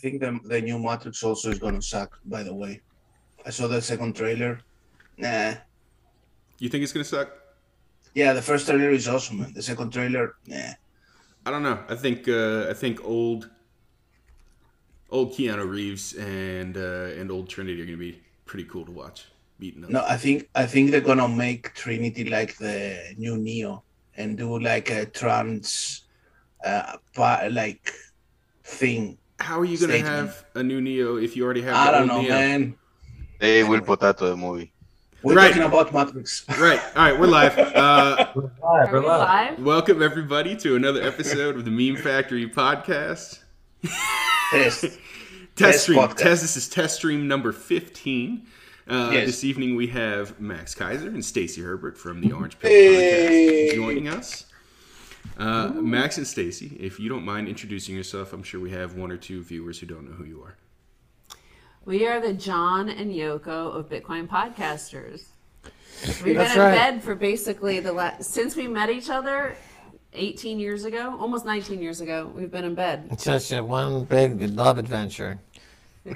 think the the new Matrix also is gonna suck. By the way, I saw the second trailer. Nah. You think it's gonna suck? Yeah, the first trailer is awesome, man. The second trailer, nah. I don't know. I think uh, I think old old Keanu Reeves and uh, and old Trinity are gonna be pretty cool to watch. Beating up. No, I think I think they're gonna make Trinity like the new Neo and do like a trans, uh, like thing. How are you gonna have a new Neo if you already have I the don't old know, Neo? man. They will put that to the movie. We're Right. talking about Matrix. Right. All right. We're live. Uh, We're live. We're live. live? welcome everybody to another episode of the Meme Factory podcast. Test. Test Test stream. podcast. Test. This is test stream number fifteen. Uh, Yes. This evening we have Max Keiser and Stacy Herbert from the Orange Pill Hey. podcast joining us. Uh, Max and Stacy, if you don't mind introducing yourself, I'm sure we have one or two viewers who don't know who you are. We are the John and Yoko of Bitcoin podcasters. We've That's been in right. bed for basically the last since we met each other 18 years ago, almost 19 years ago. We've been in bed. It's just a one big love adventure.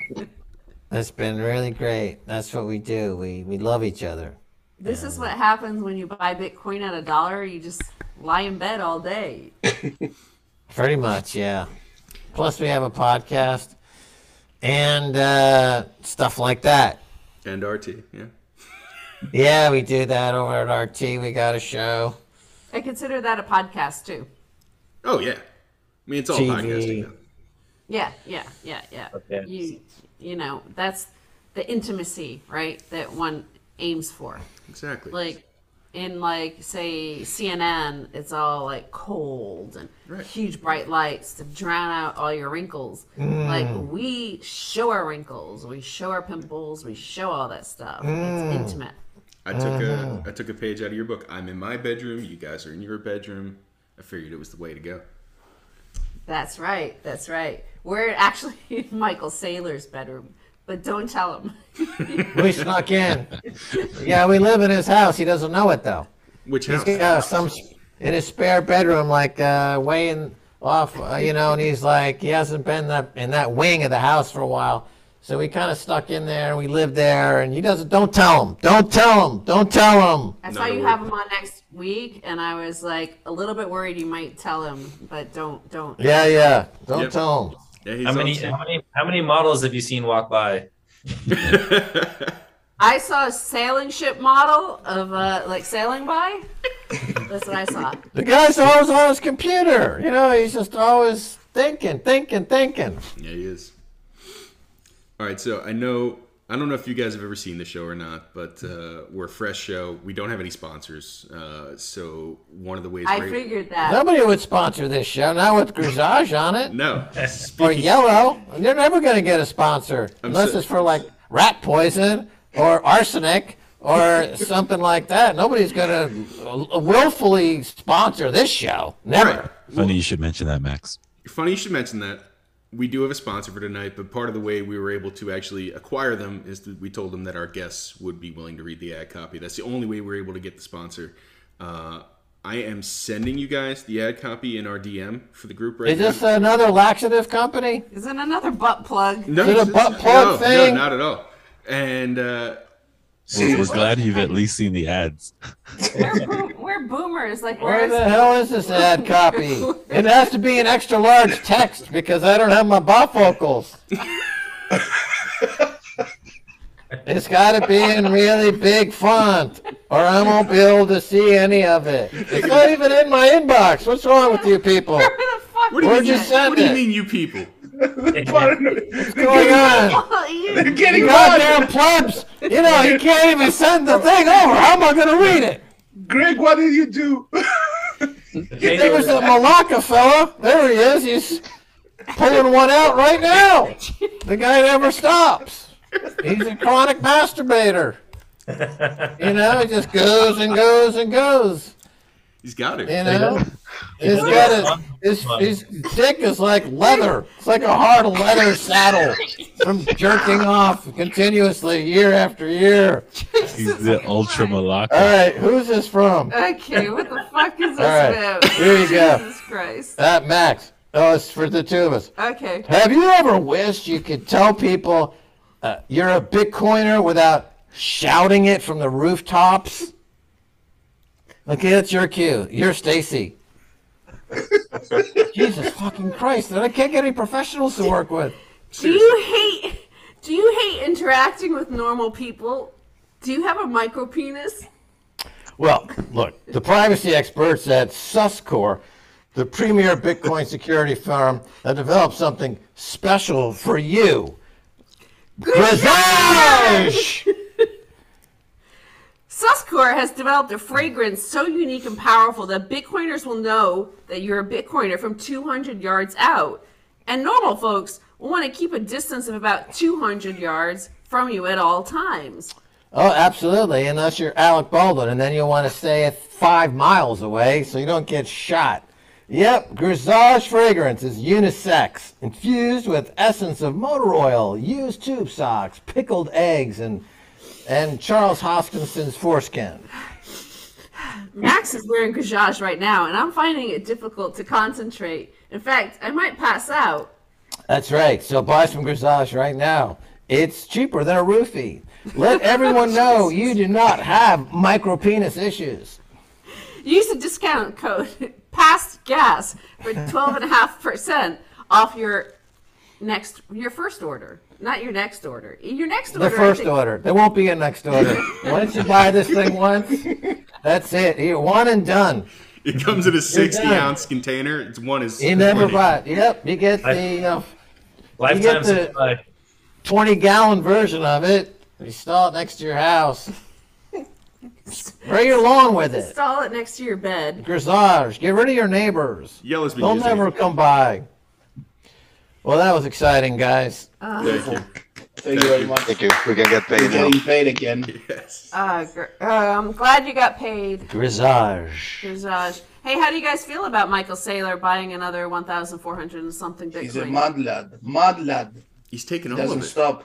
It's been really great. That's what we do. We we love each other. This is what happens when you buy Bitcoin at a dollar. You just lie in bed all day. Pretty much, yeah. Plus, we have a podcast and uh, stuff like that. And RT, yeah. Yeah, we do that over at RT. We got a show. I consider that a podcast too. Oh yeah. I mean, it's all TV. podcasting. Now. Yeah, yeah, yeah, yeah. Okay. You you know, that's the intimacy, right? That one aims for. Exactly. like in like say CNN, it's all like cold and Right. huge bright lights to drown out all your wrinkles. Mm. Like we show our wrinkles, we show our pimples, we show all that stuff. It's mm. intimate. I took a mm-hmm. I took a page out of your book. I'm in my bedroom. You guys are in your bedroom. I figured it was the way to go. That's right. That's right. We're actually in Michael Saylor's bedroom, but don't tell him. We snuck in. Yeah, we live in his house. He doesn't know it though. Which He's house? got some in his spare bedroom, like uh, way in, off, uh, you know, and he's like, he hasn't been that, in that wing of the house for a while. So we kind of stuck in there and we lived there and he doesn't, don't tell him, don't tell him, don't tell him. I Not saw a you word. have him on next week, and I was like a little bit worried you might tell him, but don't don't. Yeah, yeah, don't Yep. tell him. Yeah, he's How many, how many how many models have you seen walk by? I saw a sailing ship model of uh, like sailing by. That's what I saw. The guy's always on his computer. You know, he's just always thinking, thinking, thinking. yeah, he is. All right, so I know I don't know if you guys have ever seen the show or not, but uh, we're a fresh show. We don't have any sponsors, uh, so one of the ways I we're- figured that. Nobody would sponsor this show, not with Grisage on it. no. Or Speaking, yellow. They're never going to get a sponsor unless so- it's for like rat poison or arsenic or something like that. Nobody's going to willfully sponsor this show. Never. Right. Funny you should mention that, Max. Funny you should mention that. We do have a sponsor for tonight, but part of the way we were able to actually acquire them is that we told them that our guests would be willing to read the ad copy. That's the only way we were able to get the sponsor. Uh, I am sending you guys the ad copy in our DM for the group right Is now. this another laxative company? Isn't another butt plug? No, Is it a butt plug no, thing? No, not at all. And uh, We're, we're glad you've at least seen the ads. We're, boom, we're boomers. Like Where where's the hell is this ad copy? It has to be an extra large text because I don't have my bifocals. It's got to be in really big font, or I won't be able to see any of it. It's not even in my inbox. What's wrong with you people? where the fuck? what do you Where'd mean? you send what do you mean, you people? What's going on? They're You getting goddamn mad. plebs! You know, you can't even send the thing over. How am I going to read it? Greg, what did you do? There was a Malacca fella. There he is. He's pulling one out right now. The guy never stops. He's a chronic masturbator. You know, he just goes and goes and goes. He's got it. You know, he's got it. his his dick is like leather. It's like a hard leather saddle from jerking off continuously year after year. He's the ultra All malacca. right, who's this from? Okay, what the fuck is this All right, about? here you go. Jesus Christ. Uh, Max, Oh, it's for the two of us. Okay. Have you ever wished you could tell people uh, you're a Bitcoiner without shouting it from the rooftops? Okay, that's your cue. You're Stacy. Jesus fucking Christ! I can't get any professionals to work with. Do you hate? Do you hate interacting with normal people? Do you have a micro penis? Well, look, the privacy experts at Suscore, the premier Bitcoin security firm, have developed something special for you. Grisage! Suscore has developed a fragrance so unique and powerful that Bitcoiners will know that you're a Bitcoiner from 200 yards out. And normal folks will want to keep a distance of about 200 yards from you at all times. Oh, absolutely, unless you're Alec Baldwin, and then you'll want to stay five miles away so you don't get shot. Yep, Grisage fragrance is unisex, infused with essence of motor oil, used tube socks, pickled eggs, and and Charles Hoskinson's foreskin. Max is wearing Gajage right now, and I'm finding it difficult to concentrate. In fact, I might pass out. That's right. So buy some Grisage right now. It's cheaper than a roofie. Let everyone know you do not have micro penis issues. Use the discount code past gas for 12.5% off your next your first order not your next order your next order The first think- order. There won't be a next order. Once you buy this thing once, that's it. You one and done. It comes in a 60 ounce container. It's one is. You never 20. buy it. Yep, you get the uh, Lifetime the- supply. 20 gallon version of it. You install it next to your house. Spray your lawn with it. install it next to your bed Grisage. Get rid of your neighbors. Yell has been They'll never come by. Well, that was exciting, guys. Thank you. Thank you very much. Thank you. We can get We're paid now. getting paid again. Yes. uh, gr- uh, i'm glad you got paid Grisage. Grisage. hey how do you guys feel about michael saylor buying another 1400 and something big? He's a bitcoin mad lad. Mad lad. He's taking all Doesn't of it. stop.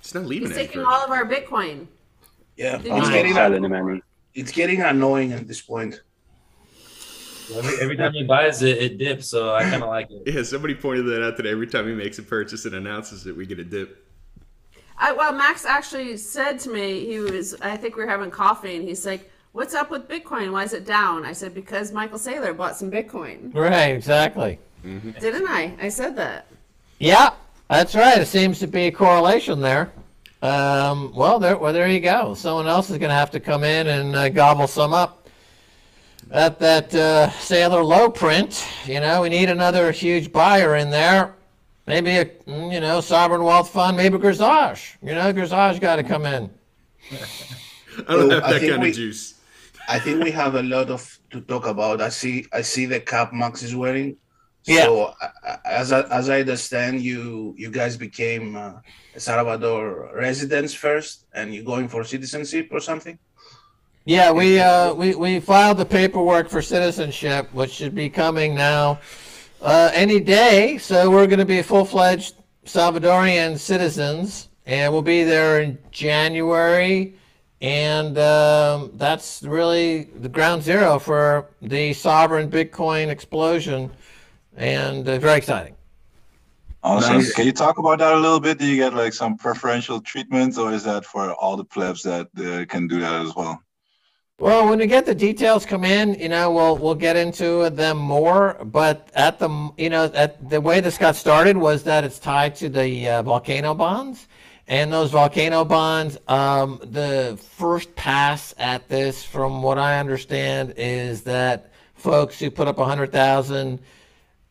He's not leaving he's any taking for all of our bitcoin Yeah. It's you- getting, Selling money. it's getting annoying at this point. Every, every time he buys it, it dips. So I kind of like it. Yeah, somebody pointed that out today. Every time he makes a purchase and announces it, we get a dip. I, well, Max actually said to me, he was, I think we were having coffee, and he's like, What's up with Bitcoin? Why is it down? I said, Because Michael Saylor bought some Bitcoin. Right, exactly. Didn't I? I said that. Yeah, that's right. It seems to be a correlation there. Um, well, there, well, there you go. Someone else is going to have to come in and uh, gobble some up. At that uh, Saylor Low print, you know, we need another huge buyer in there. Maybe a, mm, you know, sovereign wealth fund, maybe Grisage. You know, Grisage got to come in. I don't Well, have that think kind we- of juice. I think we have a lot of to talk about. I see. I see the cap Max is wearing. Yeah. So I- I- as I, as I understand, you you guys became uh, Salvador residents first, and you're going for citizenship or something. Yeah, we, uh, we, we filed the paperwork for citizenship, which should be coming now uh, any day. So we're going to be full-fledged Salvadorian citizens, and we'll be there in January. And um, that's really the ground zero for the sovereign Bitcoin explosion, and uh, very exciting. Awesome. Nice. Can you talk about that a little bit? Do you get like some preferential treatments, or is that for all the plebs that uh, can do that as well? Well, when we get the details come in, you know, we'll we'll get into them more. But at the you know at the way this got started was that it's tied to the uh, volcano bonds, and those volcano bonds. Um, the first pass at this, from what I understand, is that folks who put up a hundred thousand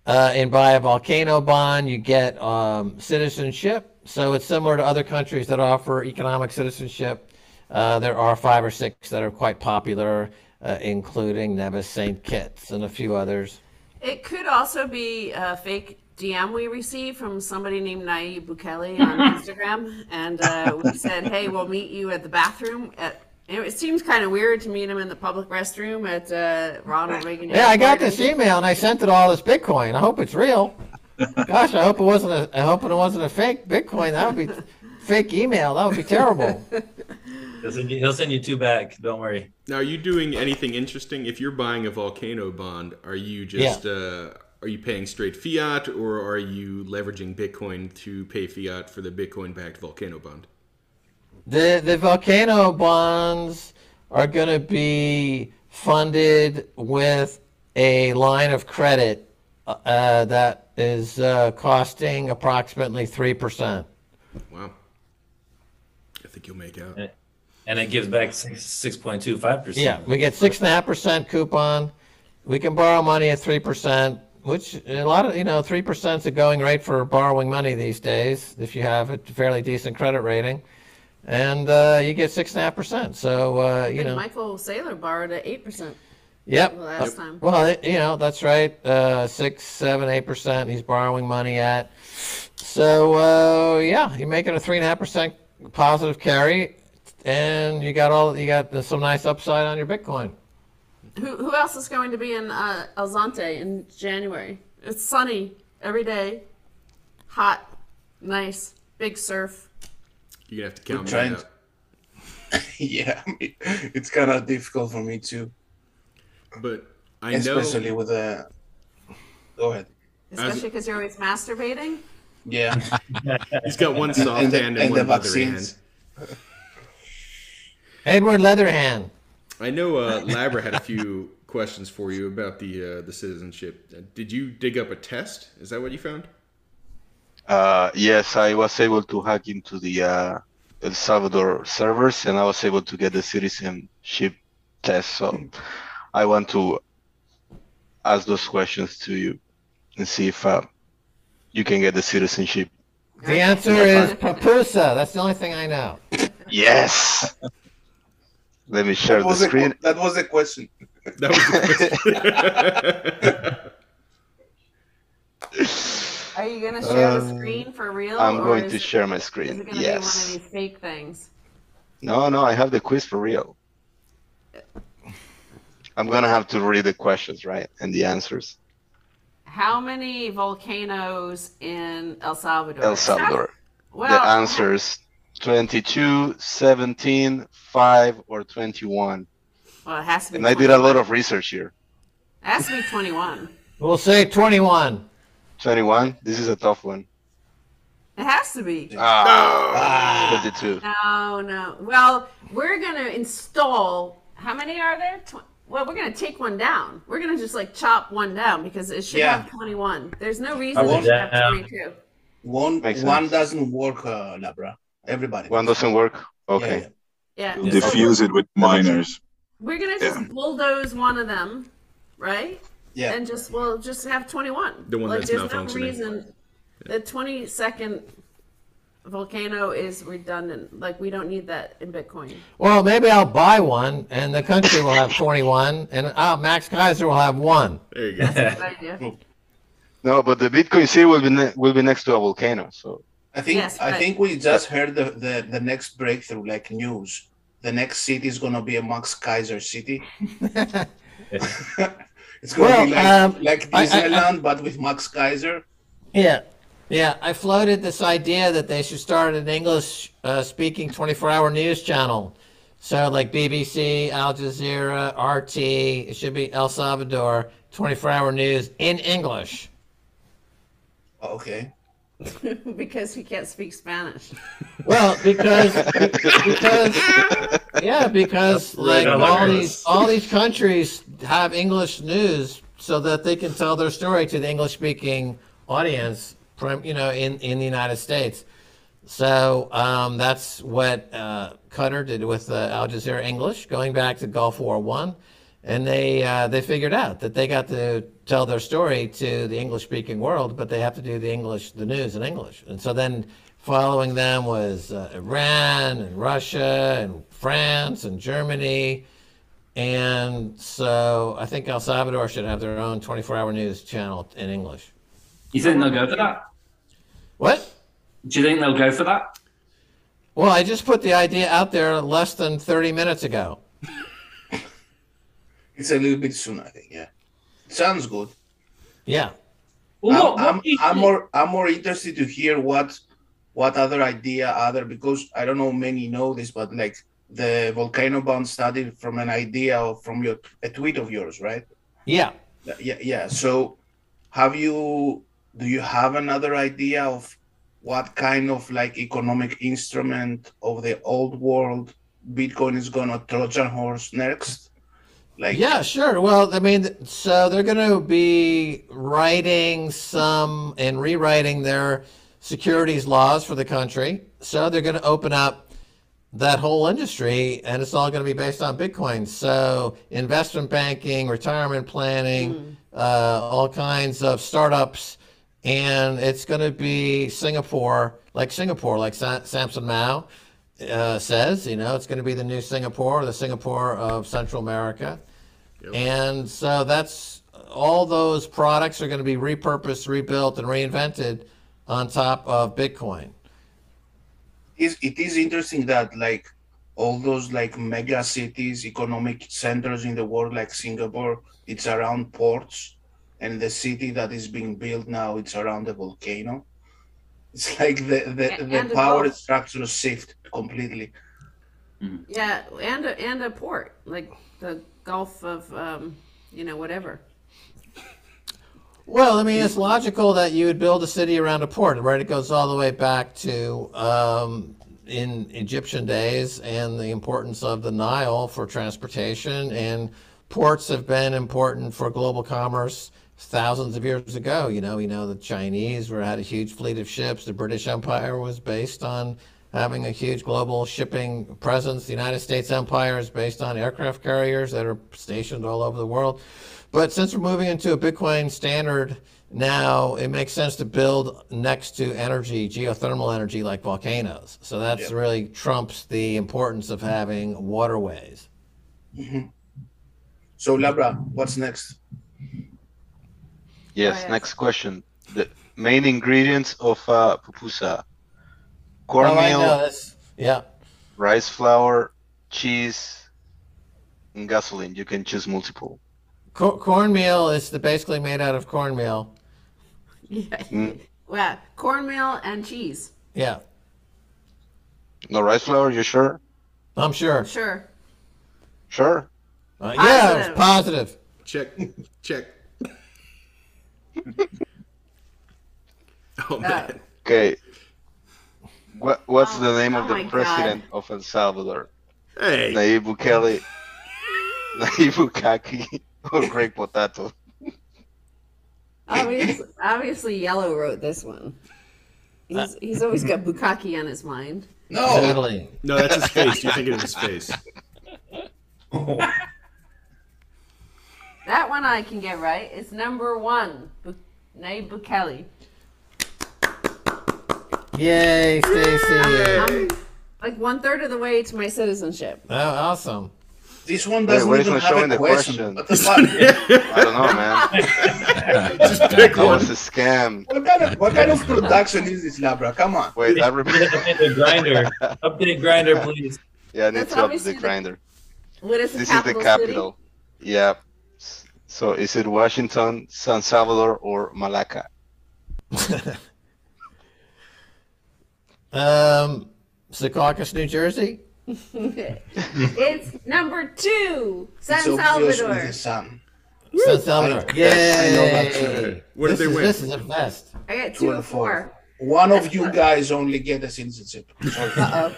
uh, and buy a volcano bond, you get um, citizenship. So it's similar to other countries that offer economic citizenship. Uh, there are five or six that are quite popular, uh, including Nevis St. Kitts and a few others. It could also be a fake DM we received from somebody named Nayib Bukele on Instagram, and uh, we said, "Hey, we'll meet you at the bathroom." At, it seems kind of weird to meet him in the public restroom at uh, Ronald Reagan. Yeah, I got this email and I sent it all this Bitcoin. I hope it's real. Gosh, I hope it wasn't a. I hope it wasn't a fake Bitcoin. That would be fake email. That would be terrible. He'll send you, he'll send you two back. Don't worry. Now, are you doing anything interesting? If you're buying a volcano bond, are you just uh, are you paying straight fiat or are you leveraging Bitcoin to pay fiat for the Bitcoin-backed volcano bond? The the volcano bonds are going to be funded with a line of credit uh, that is uh, costing approximately three percent. Wow. I think you'll make out. And it gives back six point two five percent. Yeah, we get six and a half percent coupon. We can borrow money at three percent, which a lot of you know three percent is a going rate for borrowing money these days if you have a fairly decent credit rating, and uh, you get six and a half percent. So uh, you And know, Michael Saylor borrowed at eight percent yep. last time. Well, it- you know that's right. Uh, six, seven, eight percent. He's borrowing money at. So uh, yeah, you're making a three and a half percent positive carry, and you got all you got some nice upside on your Bitcoin. Who, who else is going to be in uh, El Zonte in January? It's sunny every day, hot, nice, big surf. You're gonna have to count me trying out. yeah, it's kind of difficult for me too, But I know especially with the. Go ahead. Especially because you're always masturbating. Yeah, he's got one soft and hand and, and the one leathery hand. Vaccines. Edward Leatherhand. I know uh, Labra had a few questions for you about the uh, the citizenship. Did you dig up a test? Is that what you found? Uh, yes, I was able to hack into the uh, El Salvador servers, and I was able to get the citizenship test. So I want to ask those questions to you and see if uh, you can get the citizenship. The answer is pupusa. That's the only thing I know. Yes. Let me share That the was, the, screen. that was the question. That was the question. Are you going to share the Um, screen for real? I'm going is to it- share my screen. Is screen. it going to be one of these fake things? No, no, I have the quiz for real. I'm gonna have to read the questions, right? And the answers. How many volcanoes in El Salvador? El Salvador. Well, the answers 22, 17, 5, or 21. Well, it has to be. And I did a lot of research here. It has to be 21. We'll say 21. 21, this is a tough one. It has to be. Ah, 22. No, no. Well, we're gonna install. How many are there? Tw- well, we're gonna take one down. We're gonna just like chop one down because it should Yeah. have 21. There's no reason won't- it should have 22. One Makes one sense. doesn't work, uh, Labra. Everybody. One doesn't work? Okay. yeah. Yeah. Diffuse it with miners. We're gonna just Yeah. bulldoze one of them, right? Yeah. And just we'll just have 21. The one like, that's there's no malfunctioning. reason. The 20 second volcano is redundant. Like we don't need that in Bitcoin. Well, maybe I'll buy one, and the country will have 21, and uh, Max Keiser will have one. there you go. Good idea. No, but the Bitcoin City will be ne- will be next to a volcano. So I think Yes, I but- think we just heard the, the, the next breakthrough, like news. The next city is gonna be a Max Keiser city. it's gonna Well, be like, um, like I- I- Disneyland, but with Max Keiser. Yeah. Yeah, I floated this idea that they should start an English uh, speaking 24 hour news channel. So, like BBC, Al Jazeera, RT, it should be El Salvador, 24 hour news in English. Okay. because he can't speak Spanish. Well, because, because, yeah, because like Right all these, all these countries have English news so that they can tell their story to the English speaking audience, from, you know, in, in the United States. So um, that's what uh, Qatar did with uh, Al Jazeera English, going back to Gulf War One, and they uh, they figured out that they got to tell their story to the English speaking world, but they have to do the English the news in English. And so then following them was uh, Iran and Russia and France and Germany. And so I think El Salvador should have their own 24 hour news channel in English. You think they'll go for that? What? Do you think they'll go for that? Well, I just put the idea out there less than 30 minutes ago. It's a little bit soon, I think. Yeah. Sounds good. Yeah. Well, I'm, what I'm, I'm more I'm more interested to hear what what other idea other because I don't know many know this, but like the volcano bond started from an idea of, from your a tweet of yours, right? Yeah. Yeah, yeah. So have you do you have another idea of what kind of like economic instrument of the old world Bitcoin is gonna Trojan horse next? Like Yeah, sure. Well, I mean, so they're going to be writing some and rewriting their securities laws for the country. So they're going to open up that whole industry, and it's all going to be based on Bitcoin. So investment banking, retirement planning, uh, all kinds of startups, and it's going to be Singapore, like Singapore, like Sa- Samson Mow uh, says. You know, it's going to be the new Singapore, the Singapore of Central America. And so that's all those products are going to be repurposed, rebuilt, and reinvented on top of Bitcoin. is it is interesting that like all those like mega cities economic centers in the world like singapore it's around ports and the city that is being built now it's around the volcano it's like the the, A- the and power gulf. structure shift completely Yeah, and a, and a port like the Gulf of um, you know whatever. Well, I mean, it's logical that you would build a city around a port, right? It goes all the way back to um, in Egyptian days and the importance of the Nile for transportation. And ports have been important for global commerce thousands of years ago. You know, we know the Chinese were had a huge fleet of ships. The British Empire was based on having a huge global shipping presence. The United States Empire is based on aircraft carriers that are stationed all over the world. But since we're moving into a Bitcoin standard now, it makes sense to build next to energy, geothermal energy like volcanoes. So that's Yeah. really trumps the importance of having waterways. so labra what's next Yes, yes. next question. The main ingredients of uh, pupusa: Oh, I cornmeal, know this. Yeah. rice flour, cheese, and gasoline. You can choose multiple. Co- cornmeal is the, basically made out of cornmeal. Yeah. Mm. Well, cornmeal and cheese. Yeah, No rice flour. You sure? I'm sure. Sure. Sure. Uh, yeah, it's Positive. positive. Check, check. oh Uh, man, Okay. What What's Oh, the name of oh the my God. president of El Salvador? hey, Nayib Bukele, Nayib Bukaki, or Greg Potato? Obviously, obviously, Yellow wrote this one. He's, uh. he's always got Bukaki on his mind. no Totally. no, that's his face. You're thinking of his face. That one I can get right. It's number one. Bu- Nayib Bukele. Yay, Stacy. I'm like one third of the way to my citizenship. Oh, awesome. this one doesn't where is even it have showing a the question, question? What, the fuck? I don't know, man. Just pick That one. was a scam. what kind of what kind of production is this labra come on Wait, I Please remember. Update the grinder. Update grinder, please. Yeah, I need That's to up obviously the the- grinder. What is the This is the capital capital. Yeah. So is it Washington, San Salvador, or Malacca? Um, Secaucus, New Jersey. it's number two. San It's obvious with Salvador. the San Salvador. Yes, I know that Yay. too. What did they is, win? This is a fest. I got Two two and and four. four. one of you guys only get a citizenship Sorry. All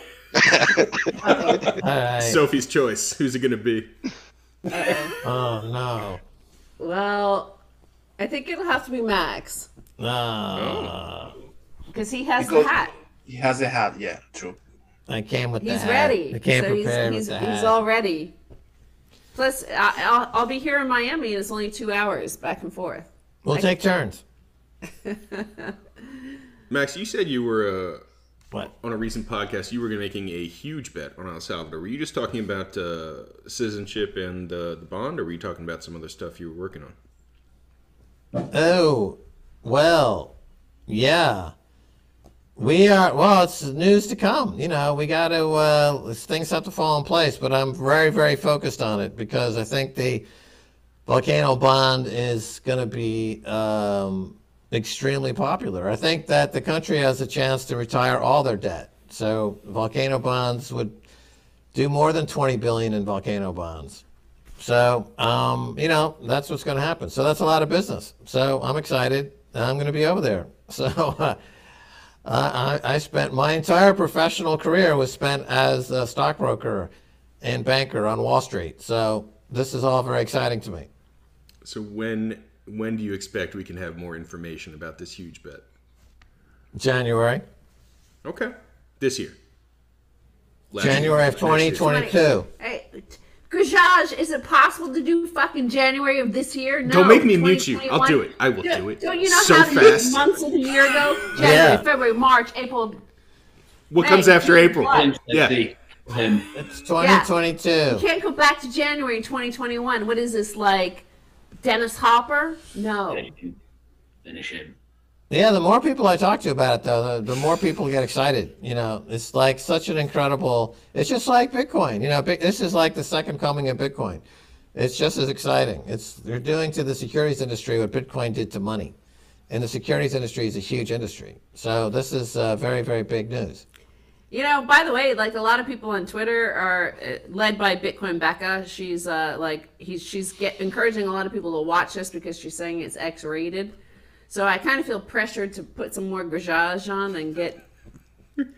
right. Sophie's choice. Who's it gonna be? oh, no. Well, I think it'll have to be Max No. because he has Because- the hat. He has a hat yeah true I came with the He's hat. ready. I came so he's, prepared he's, with the he's hat. all ready. Plus, I, I'll, I'll be here in Miami, and it's only two hours back and forth. We'll take turns. Max, you said you were uh, What? on a recent podcast. You were making a huge bet on El Salvador. Were you just talking about uh, citizenship and uh, the bond, or were you talking about some other stuff you were working on? Oh, well, yeah. We are, well, it's news to come. You know, we got to, uh, things have to fall in place, but I'm very, very focused on it because I think the volcano bond is going to be um, extremely popular. I think that the country has a chance to retire all their debt. So volcano bonds would do more than 20 billion in volcano bonds. So, um, you know, that's what's going to happen. So that's a lot of business. So I'm excited. I'm going to be over there. So uh, I, I spent my entire professional career was spent as a stockbroker and banker on Wall Street. So this is all very exciting to me. So when when do you expect we can have more information about this huge bet? January, Okay, this year. Last January year, of next year. 2022. Hey, Gajaj, is it possible to do fucking January of this year? No, Don't make me mute you. I'll do it. I will Don't- do it. Don't you know so how many fast. months of the year ago? January, Yeah. February, March, April. What Hey, comes after June, April? July. Yeah. Him. It's You 2022. can't go back to January 2021. What is this like? Dennis Hopper? No. Yeah, you can finish him. Yeah, the more people I talk to about it, though, the, the more people get excited. You know, it's like such an incredible. It's just like Bitcoin. You know, this is like the second coming of Bitcoin. It's just as exciting. It's they're doing to the securities industry what Bitcoin did to money, and the securities industry is a huge industry. So this is uh, very, very big news. You know, by the way, like a lot of people on Twitter are uh, led by Bitcoin Becca. She's uh, like he's she's get, encouraging a lot of people to watch this because she's saying it's X-rated. So I kind of feel pressured to put some more grajage on and get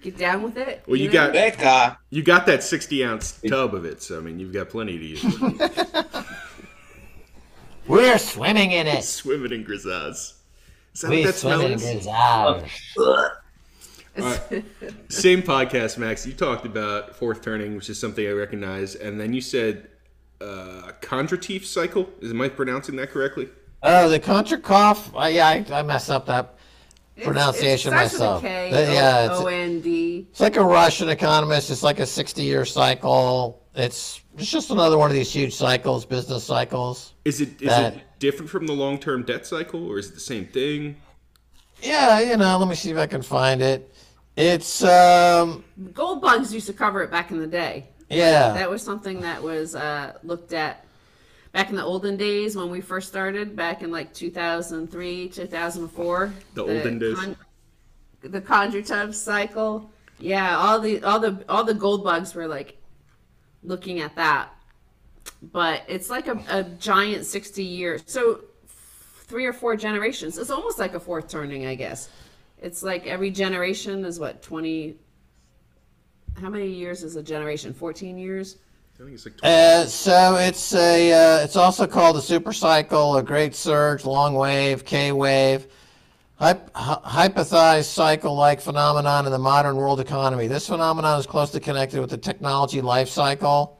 get down with it. Well, you know? got Becca, you got that sixty ounce tub of it, so I mean you've got plenty to use. We're swimming in it. Swimming in grisaz. Is that We what that swim in smells? Grizage. Same podcast, Max. You talked about fourth turning, which is something I recognize, and then you said uh, Kondratiev cycle. Is am I pronouncing that correctly? Oh, the Konchakov. Uh, yeah, I, I messed up that It's- pronunciation it starts with a myself. K, Uh, yeah, it's- O N D. It's like a Russian economist. It's like a 60 year cycle. It's, it's just another one of these huge cycles, business cycles. Is it is That- it different from the long term debt cycle, or is it the same thing? Yeah, you know, let me see if I can find it. It's, um, Gold bugs used to cover it back in the day. yeah. That was something that was uh, looked at back in the olden days when we first started, back in like 2003, 2004. The olden days. the Conjure tub cycle. Yeah, all the all the all the gold bugs were like looking at that. But it's like a, a giant 60 years. So three or four generations. It's almost like a fourth turning, I guess. It's like every generation is what 20 How many years is a generation? 14 years? I think it's like Uh, so it's a, uh, it's also called a super cycle, a great surge, long wave, K wave, Hyp- hy- hypothesized cycle-like phenomenon in the modern world economy. This phenomenon is closely connected with the technology life cycle.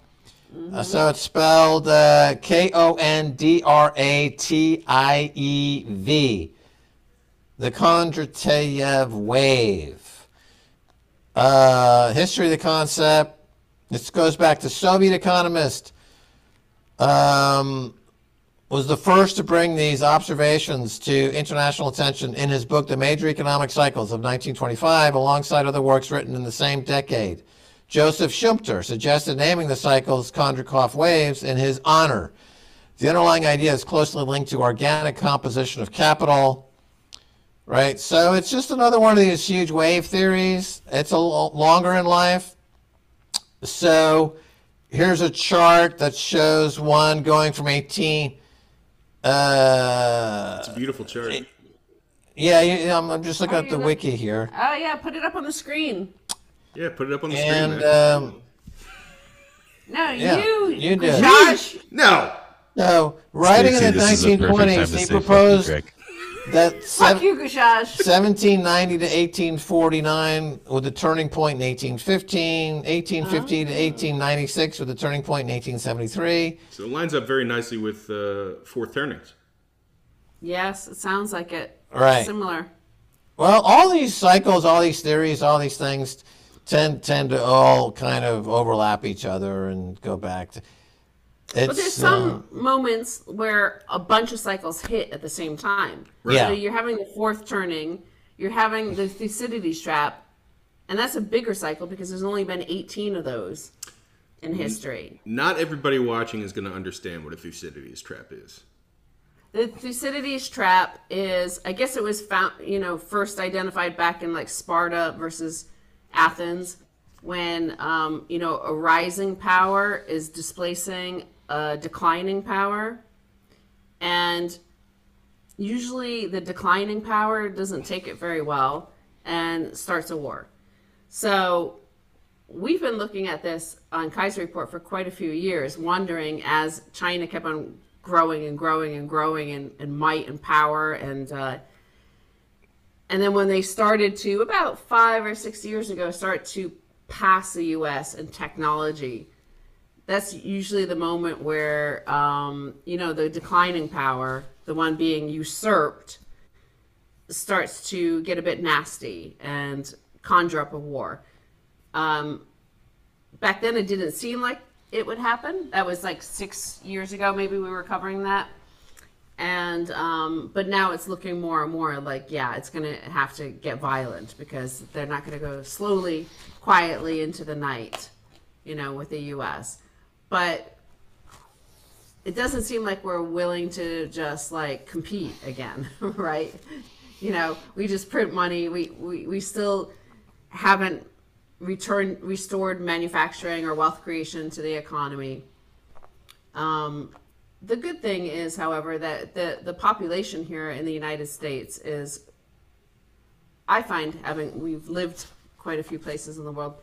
Uh, so it's spelled uh, K-O-N-D-R-A-T-I-E-V. The Kondratyev wave. Uh, history of the concept. This goes back to Soviet economist. Um, was the first to bring these observations to international attention in his book, The Major Economic Cycles of 1925, alongside other works written in the same decade. Joseph Schumpeter suggested naming the cycles Kondrakov waves in his honor. The underlying idea is closely linked to organic composition of capital, right? So it's just another one of these huge wave theories. It's a longer in life. So here's a chart that shows one going from 18. Uh, it's a beautiful chart. yeah, yeah, I'm, I'm just looking Oh, at the look- wiki here. Oh yeah, put it up on the screen. Yeah, put it up on the And screen. Man. um, No, Yeah, you, you do. Josh. no, no, writing in Stacy, the this is a 1920s, he say fuck proposed Greg. that Fuck sev- you, Gashaj. 1790 to 1849 with a turning point in 1815, 1850 to 1896 with a turning point in 1873. so it lines up very nicely with uh, fourth turnings. Yes, it sounds like it. Right. Similar. Well, all these cycles, all these theories, all these things tend tend to all kind of overlap each other and go back to. It's, But there's uh, some moments where a bunch of cycles hit at the same time. Yeah. So you're having the fourth turning, you're having the Thucydides trap, and that's a bigger cycle because there's only been 18 of those in history. Not everybody watching is going to understand what a Thucydides trap is. The Thucydides trap is, I guess it was found, you know, first identified back in like Sparta versus Athens, when um, you know a rising power is displacing a declining power, and usually the declining power doesn't take it very well and starts a war. So we've been looking at this on Keiser Report for quite a few years, wondering as China kept on growing and growing and growing in, in might and power and uh, and then when they started to about five or six years ago start to pass the U.S. in technology, that's usually the moment where um, you know the declining power, the one being usurped, starts to get a bit nasty and conjure up a war. Um, back then, it didn't seem like it would happen. That was like six years ago. Maybe we were covering that and um, but now it's looking more and more like yeah it's going to have to get violent because they're not going to go slowly quietly into the night you know with the us but it doesn't seem like we're willing to just like compete again right? You know we just print money. We we, we still haven't returned restored manufacturing or wealth creation to the economy. Um, the good thing is, however, that the, the population here in the United States is, I find, having we've lived quite a few places in the world,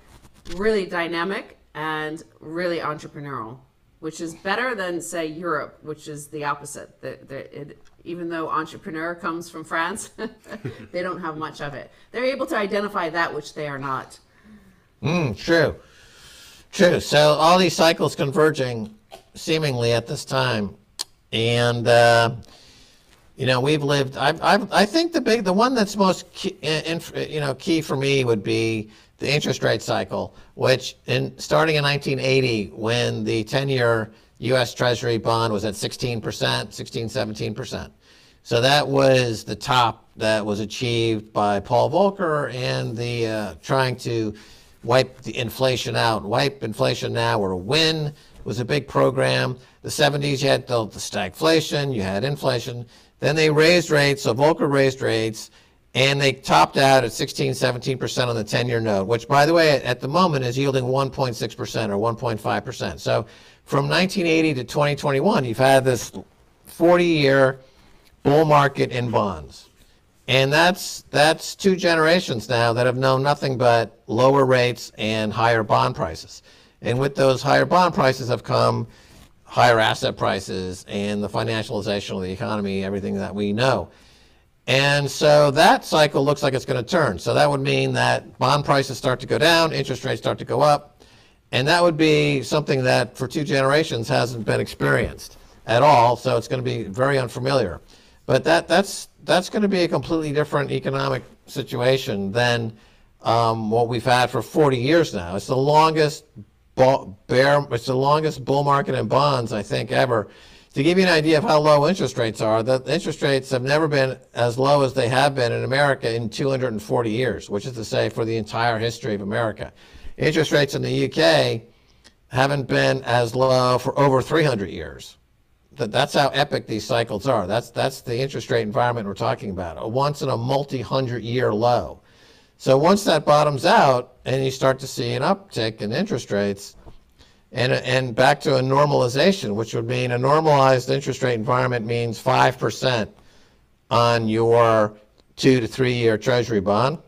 really dynamic and really entrepreneurial, which is better than, say, Europe, which is the opposite. It, even though entrepreneur comes from France, they don't have much of it. They're able to identify that which they are not. Mm, true. True. So all these cycles converging seemingly at this time. And, uh, you know, we've lived, I, I, I think the big, the one that's most, key, you know, key for me would be the interest rate cycle, which in starting in 1980, when the 10 year US Treasury bond was at 16%, 16, 17%. So that was the top that was achieved by Paul Volcker and the uh, trying to wipe the inflation out, wipe inflation now or win was a big program. The 70s, you had the, the stagflation, you had inflation. Then they raised rates, so Volcker raised rates, and they topped out at 16, 17% on the 10 year note, which, by the way, at the moment is yielding 1.6% or 1.5%. So from 1980 to 2021, you've had this 40 year bull market in bonds. And that's that's two generations now that have known nothing but lower rates and higher bond prices. And with those higher bond prices have come higher asset prices and the financialization of the economy, everything that we know. And so that cycle looks like it's going to turn. So that would mean that bond prices start to go down, interest rates start to go up. And that would be something that for two generations hasn't been experienced at all. So it's going to be very unfamiliar. But that, that's, that's going to be a completely different economic situation than um, what we've had for 40 years now. It's the longest bear, it's the longest bull market in bonds, I think, ever. To give you an idea of how low interest rates are, the interest rates have never been as low as they have been in America in 240 years, which is to say for the entire history of America. Interest rates in the UK haven't been as low for over 300 years. That, that's how epic these cycles are. That's, that's the interest rate environment we're talking about, a once in a multi-hundred year low. So once that bottoms out and you start to see an uptick in interest rates and, and back to a normalization, which would mean a normalized interest rate environment means 5% on your two to three year treasury bond,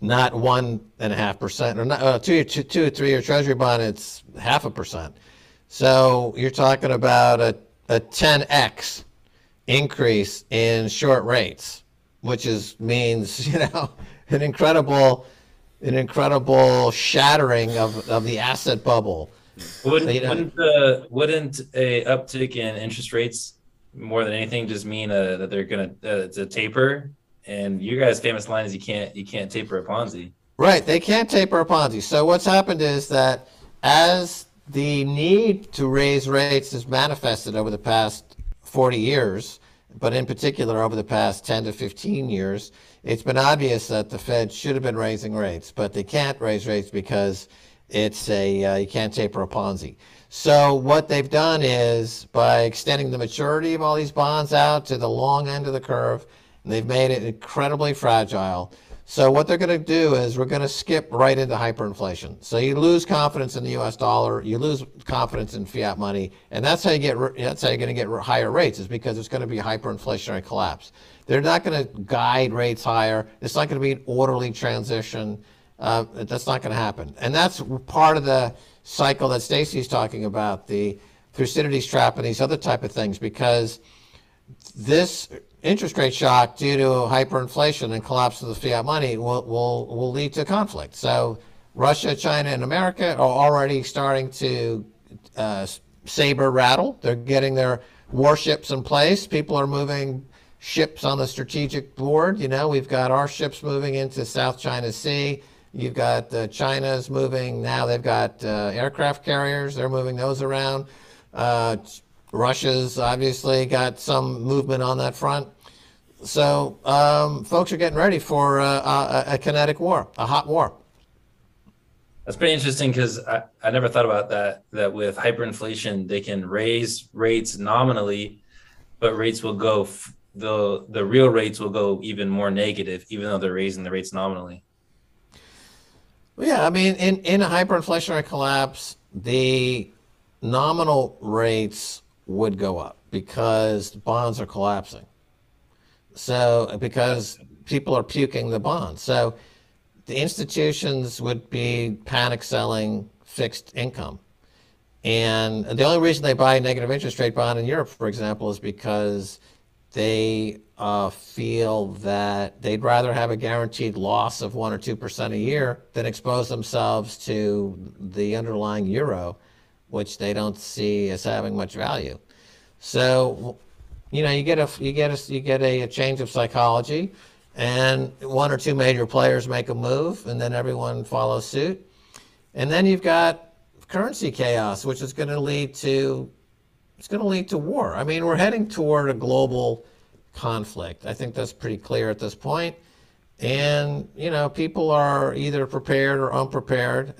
not one and a half percent or not, uh, two, two, two to three year treasury bond, it's half a percent. So you're talking about a, a 10x increase in short rates, which is means, you know, an incredible, an incredible shattering of, of the asset bubble. Wouldn't, You know- wouldn't, uh, wouldn't a uptick in interest rates more than anything just mean uh, that they're gonna uh, to taper? And your guys' famous line is you can't you can't taper a Ponzi. Right, they can't taper a Ponzi. So what's happened is that as the need to raise rates has manifested over the past 40 years, but in particular over the past 10 to 15 years, it's been obvious that the Fed should have been raising rates, but they can't raise rates because it's a uh, you can't taper a Ponzi. So what they've done is by extending the maturity of all these bonds out to the long end of the curve, they've made it incredibly fragile. So what they're going to do is we're going to skip right into hyperinflation. So you lose confidence in the U.S. dollar, you lose confidence in fiat money, and that's how you get. That's how you're going to get higher rates is because it's going to be hyperinflationary collapse. They're not going to guide rates higher. It's not going to be an orderly transition. Uh, that's not going to happen, and that's part of the cycle that Stacy's talking about the Thucydides trap and these other type of things because this interest rate shock due to hyperinflation and collapse of the fiat money will, will, will lead to conflict. So Russia, China, and America are already starting to uh, saber rattle. They're getting their warships in place. People are moving ships on the strategic board. You know, we've got our ships moving into South China Sea. You've got uh, China's moving now. They've got uh, aircraft carriers. They're moving those around. Uh, Russia's obviously got some movement on that front. So um, folks are getting ready for uh, a, a kinetic war, a hot war. That's pretty interesting because I, I never thought about that. That with hyperinflation, they can raise rates nominally, but rates will go f- the the real rates will go even more negative, even though they're raising the rates nominally. Well, yeah, I mean, in in a hyperinflationary collapse, the nominal rates would go up because bonds are collapsing. So because people are puking the bonds. So the institutions would be panic selling fixed income. And the only reason they buy negative interest rate bond in Europe, for example, is because they uh, feel that they'd rather have a guaranteed loss of one or two percent a year than expose themselves to the underlying euro, which they don't see as having much value. So, you know, you get a you get a you get a, a change of psychology, and one or two major players make a move, and then everyone follows suit, and then you've got currency chaos, which is going to lead to it's going to lead to war. I mean, we're heading toward a global conflict. I think that's pretty clear at this point. And, you know, people are either prepared or unprepared.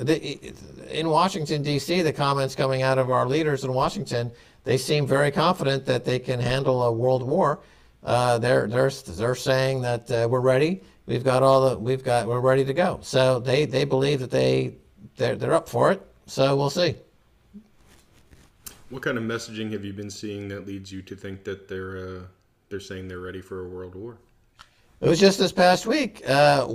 In Washington, D.C., the comments coming out of our leaders in Washington, they seem very confident that they can handle a world war. Uh, they're, they're, they're saying that uh, we're ready. We've got all the, we've got, we're ready to go. So they, they believe that they, they're, they're up for it. So we'll see. What kind of messaging have you been seeing that leads you to think that they're uh, they're saying they're ready for a world war? It was just this past week. Uh,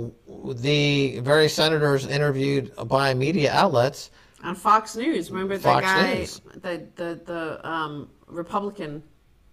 the various senators interviewed by media outlets on Fox News. Remember the Fox guy, News. the the the um, Republican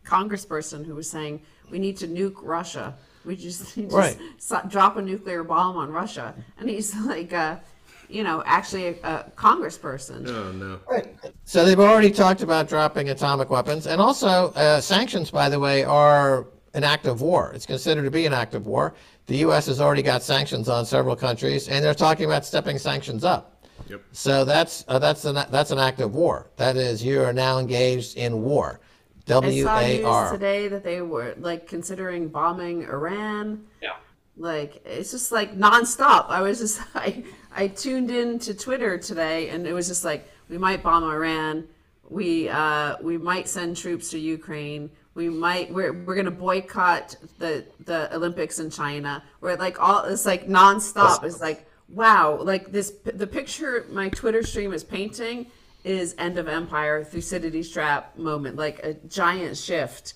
congressperson who was saying we need to nuke Russia. We just need to Right. s- drop a nuclear bomb on Russia, and he's like, uh, you know, actually a, a congressperson. Oh no. Right. So they've already talked about dropping atomic weapons, and also uh, sanctions. By the way, are an act of war. It's considered to be an act of war. The U.S. has already got sanctions on several countries, and they're talking about stepping sanctions up. Yep. So that's uh, that's an that's an act of war. That is, you are now engaged in war. W I A saw news today that they were like considering bombing Iran. Yeah. Like it's just like nonstop. I was just I I tuned in to Twitter today and it was just like we might bomb Iran. We uh we might send troops to Ukraine. We might we're we're gonna boycott the the Olympics in China. We're like all it's like nonstop. It's like wow. Like this the picture my Twitter stream is painting is end of empire Thucydides trap moment. Like a giant shift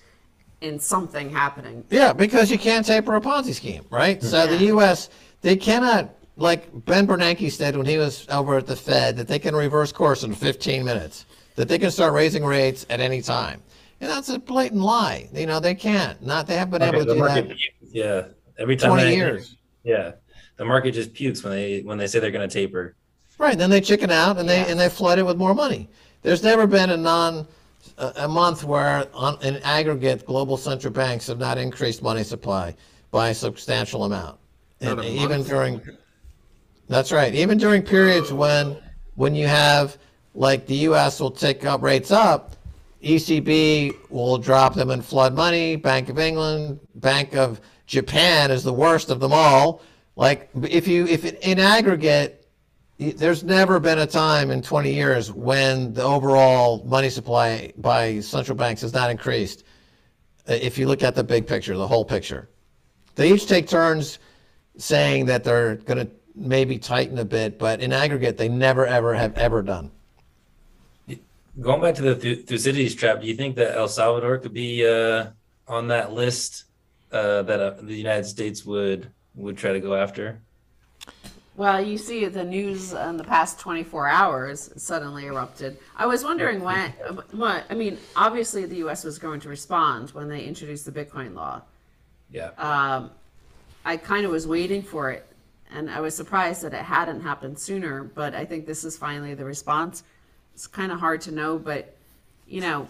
in something happening. Yeah, because you can't taper a Ponzi scheme, right? So the U.S. they cannot, like Ben Bernanke said when he was over at the Fed, that they can reverse course in 15 minutes, that they can start raising rates at any time, and that's a blatant lie. You know they can't. Not they haven't been able to do market that. Yeah, every time 20 they- years. Yeah, the market just pukes when they when they say they're going to taper. Right. Then they chicken out and they and they flood it with more money. There's never been a non a, a month where on in aggregate global central banks have not increased money supply by a substantial amount. Not And even during That's right. Even during periods when when you have like the US will take up rates up, ECB will drop them and flood money, Bank of England, Bank of Japan is the worst of them all. Like if you if in aggregate there's never been a time in 20 years when the overall money supply by central banks has not increased. uh, If you look at the big picture, the whole picture, they each take turns saying that they're going to maybe tighten a bit, but in aggregate, they never, ever have ever done. Going back to the Thu- Thucydides trap, do you think that El Salvador could be uh, on that list uh, that uh, the United States would would try to go after? Well, you see the news in the past 24 hours suddenly erupted. I was wondering when, what, I mean, obviously the US was going to respond when they introduced the Bitcoin law. Yeah. Um, I kind of was waiting for it, and I was surprised that it hadn't happened sooner, but I think this is finally the response. It's kind of hard to know, but, you know,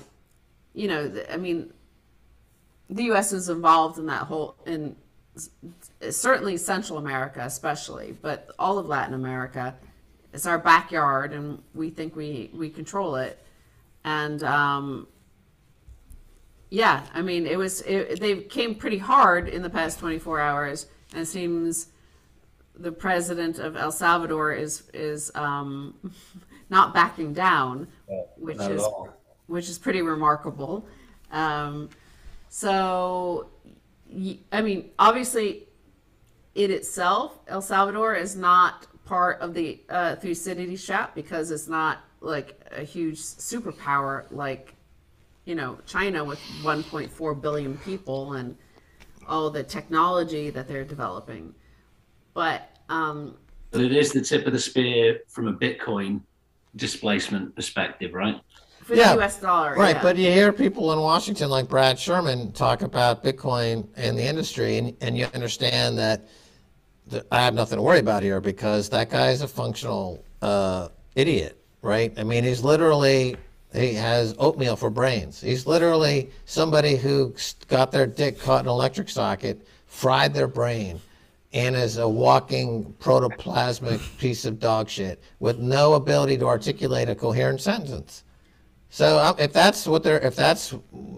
you know, I mean, the U.S. is involved in that whole in certainly Central America, especially, but all of Latin America. It's our backyard, and we think we we control it. And um, yeah, I mean, it was it, they came pretty hard in the past 24 hours, and it seems the president of El Salvador is is um, not backing down, which is which is pretty remarkable. Um, so, I mean, obviously, it itself, El Salvador, is not part of the uh, Thucydides trap because it's not like a huge superpower like, you know, China with 1.4 billion people and all the technology that they're developing. But um, But it is the tip of the spear from a Bitcoin displacement perspective, right? for Yeah, the US dollar, Right, yeah. but you hear people in Washington like Brad Sherman talk about Bitcoin and the industry, and, and you understand that the, I have nothing to worry about here because that guy is a functional uh, idiot, right? I mean, he's literally he has oatmeal for brains. He's literally somebody who got their dick caught in an electric socket, fried their brain, and is a walking protoplasmic piece of dog shit with no ability to articulate a coherent sentence. So um, if that's what they're, if that's,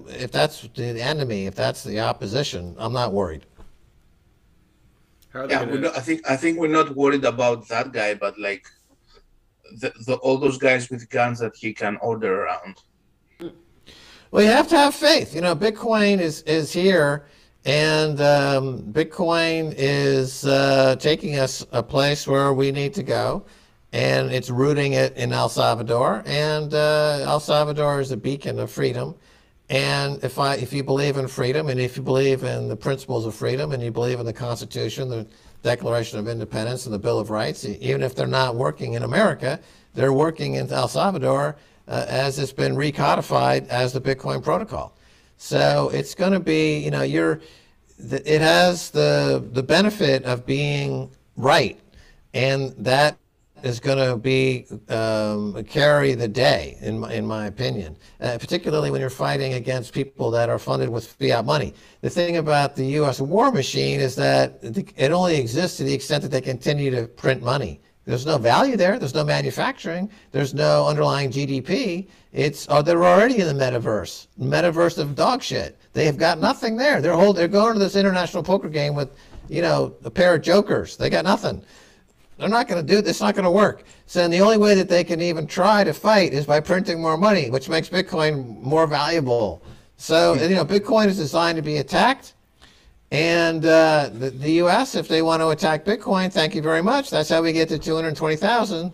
if that's the enemy, if that's the opposition, I'm not worried. How are they Yeah, we're not, I think I think we're not worried about that guy, but like the, the all those guys with guns that he can order around. Well, you have to have faith. You know, Bitcoin is is here, and um, Bitcoin is uh, taking us a place where we need to go, and it's rooting it in El Salvador. And uh, El Salvador is a beacon of freedom. And if I, if you believe in freedom, and if you believe in the principles of freedom, and you believe in the Constitution, the Declaration of Independence, and the Bill of Rights, even if they're not working in America, they're working in El Salvador uh, as it's been recodified as the Bitcoin protocol. So it's going to be, you know, you're, it has the the benefit of being right, and that is going to be um, carry the day, in my, in my opinion. Uh, particularly when you're fighting against people that are funded with fiat money. The thing about the U.S. war machine is that it only exists to the extent that they continue to print money. There's no value there. There's no manufacturing. There's no underlying GDP. It's oh, they're already in the metaverse, metaverse of dog shit. They have got nothing there. They're hold, They're going to this international poker game with, you know, a pair of jokers. They got nothing. They're not going to do this. Not going to work. So then the only way that they can even try to fight is by printing more money, which makes Bitcoin more valuable. So hmm. you know, Bitcoin is designed to be attacked. And uh, the, the U.S., if they want to attack Bitcoin, thank you very much. That's how we get to 220,000.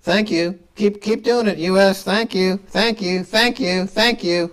Thank you. Keep keep doing it, U.S. Thank you. Thank you. Thank you. Thank you.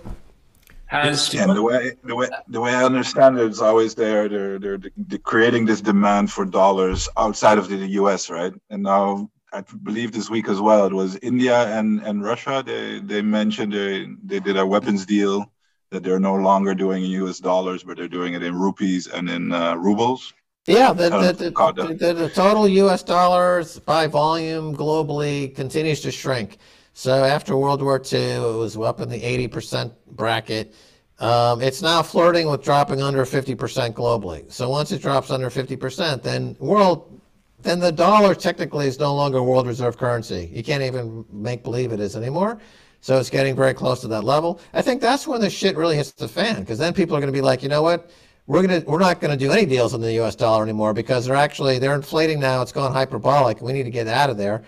Has And the way the way the way I understand it, it's always there. They're they're, they're creating this demand for dollars outside of the U.S. Right, and now I believe this week as well. It was India and and Russia. They they mentioned they they did a weapons deal that they're no longer doing in U.S. dollars, but they're doing it in rupees and in uh, rubles. Yeah, the, the, the, caught the, that. the, the total U.S. dollars by volume globally continues to shrink. So after World War II, it was up in the 80% bracket. Um, it's now flirting with dropping under 50% globally. So once it drops under 50%, then world, then the dollar technically is no longer world reserve currency. You can't even make believe it is anymore. So it's getting very close to that level. I think that's when the shit really hits the fan, because then people are going to be like, you know what? We're gonna we're not going to do any deals in the U.S. dollar anymore because they're actually they're inflating now. It's gone hyperbolic. We need to get out of there.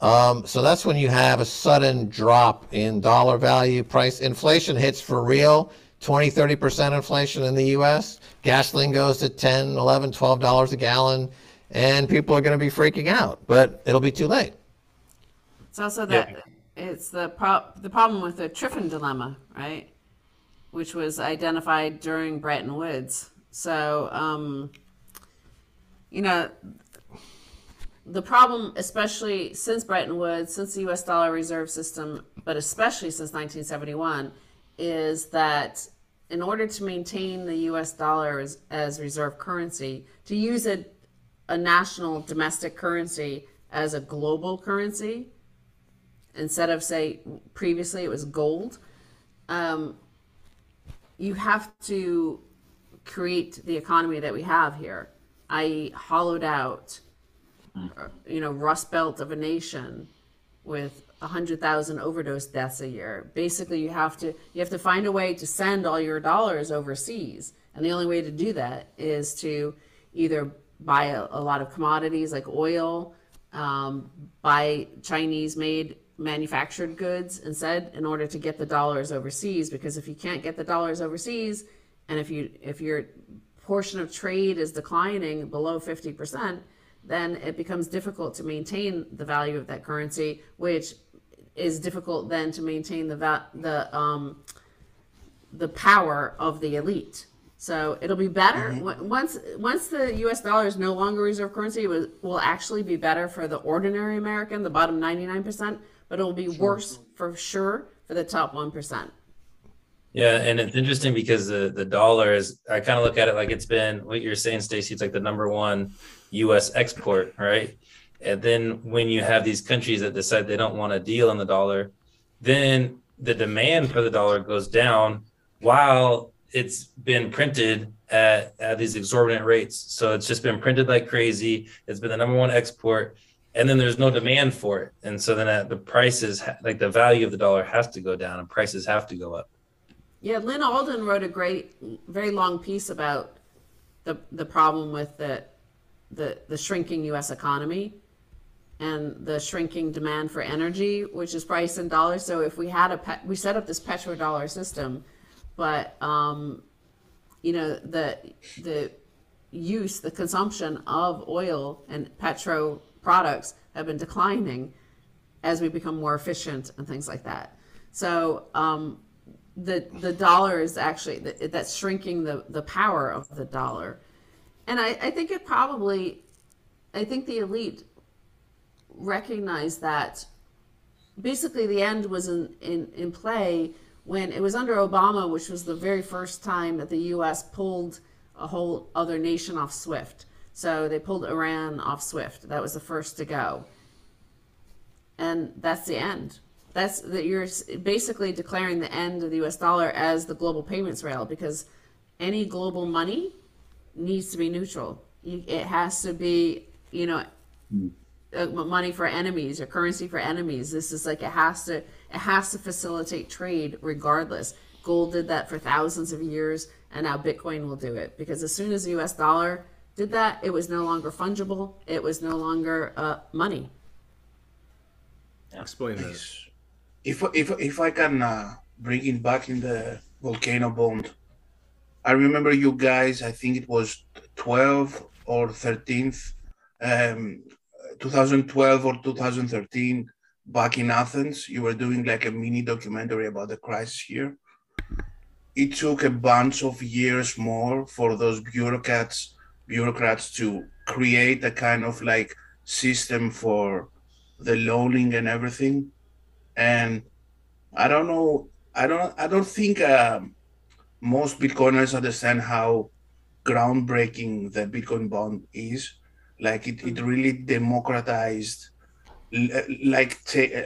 Um, so that's when you have a sudden drop in dollar value. Price inflation hits for real 20, 30% inflation in the US, gasoline goes to 10, 11, 12 dollars a gallon and people are going to be freaking out, but it'll be too late. It's also that it's the pro- the problem with the Triffin dilemma, right? Which was identified during Bretton Woods. So, um, you know, the problem, especially since Bretton Woods, since the U.S. dollar reserve system, but especially since 1971, is that in order to maintain the U.S. dollar as, as reserve currency, to use a, a national domestic currency as a global currency, instead of say previously it was gold, um, you have to create the economy that we have here, i.e., hollowed out, uh, you know, rust belt of a nation with a hundred thousand overdose deaths a year. Basically, you have to you have to find a way to send all your dollars overseas, and the only way to do that is to either buy a, a lot of commodities like oil, um, buy Chinese-made manufactured goods instead in order to get the dollars overseas. Because if you can't get the dollars overseas, and if you if your portion of trade is declining below fifty percent, then it becomes difficult to maintain the value of that currency, which is difficult then to maintain the va- the um, the power of the elite. So it'll be better w- once once the U.S. dollar is no longer reserve currency. It will, will actually be better for the ordinary American, the bottom ninety nine percent, but it will be worse for sure for the top one percent. Yeah, and it's interesting because the the dollar is. I kind of look at it like it's been what you're saying, Stacy. It's like the number one U.S. export, right? And then when you have these countries that decide they don't want to deal in the dollar, then the demand for the dollar goes down while it's been printed at, at these exorbitant rates. So it's just been printed like crazy. It's been the number one export, and then there's no demand for it, and so then uh, the prices, like the value of the dollar, has to go down, and prices have to go up. Yeah, Lyn Alden wrote a great, very long piece about the the problem with the the the shrinking U.S. economy and the shrinking demand for energy, which is priced in dollars. So if we had a pet, we set up this petrodollar system, but um, you know the the use, the consumption of oil and petro products have been declining as we become more efficient and things like that. So um, the the dollar is actually that's shrinking the the power of the dollar, and I, I think it probably, I think the elite recognize that basically the end was in, in, in play when it was under Obama, which was the very first time that the U.S. pulled a whole other nation off SWIFT. So they pulled Iran off SWIFT. That was the first to go, and that's the end. That's that you're basically declaring the end of the U.S. dollar as the global payments rail because any global money needs to be neutral. It has to be, you know, uh, money for enemies or currency for enemies. This is like it has to it has to facilitate trade regardless. Gold did that for thousands of years, and now Bitcoin will do it because as soon as the U.S. dollar did that, it was no longer fungible. It was no longer uh, money. Explain this. if if if I can uh, bring it back in the volcano bond, I remember you guys. I think it was twelve or thirteenth, um, 2012 or 2013, back in Athens. You were doing like a mini documentary about the crisis here. It took a bunch of years more for those bureaucrats bureaucrats to create a kind of like system for the loaning and everything and I don't know. I don't. I don't think um, most Bitcoiners understand how groundbreaking the Bitcoin bond is. Like it, it really democratized, like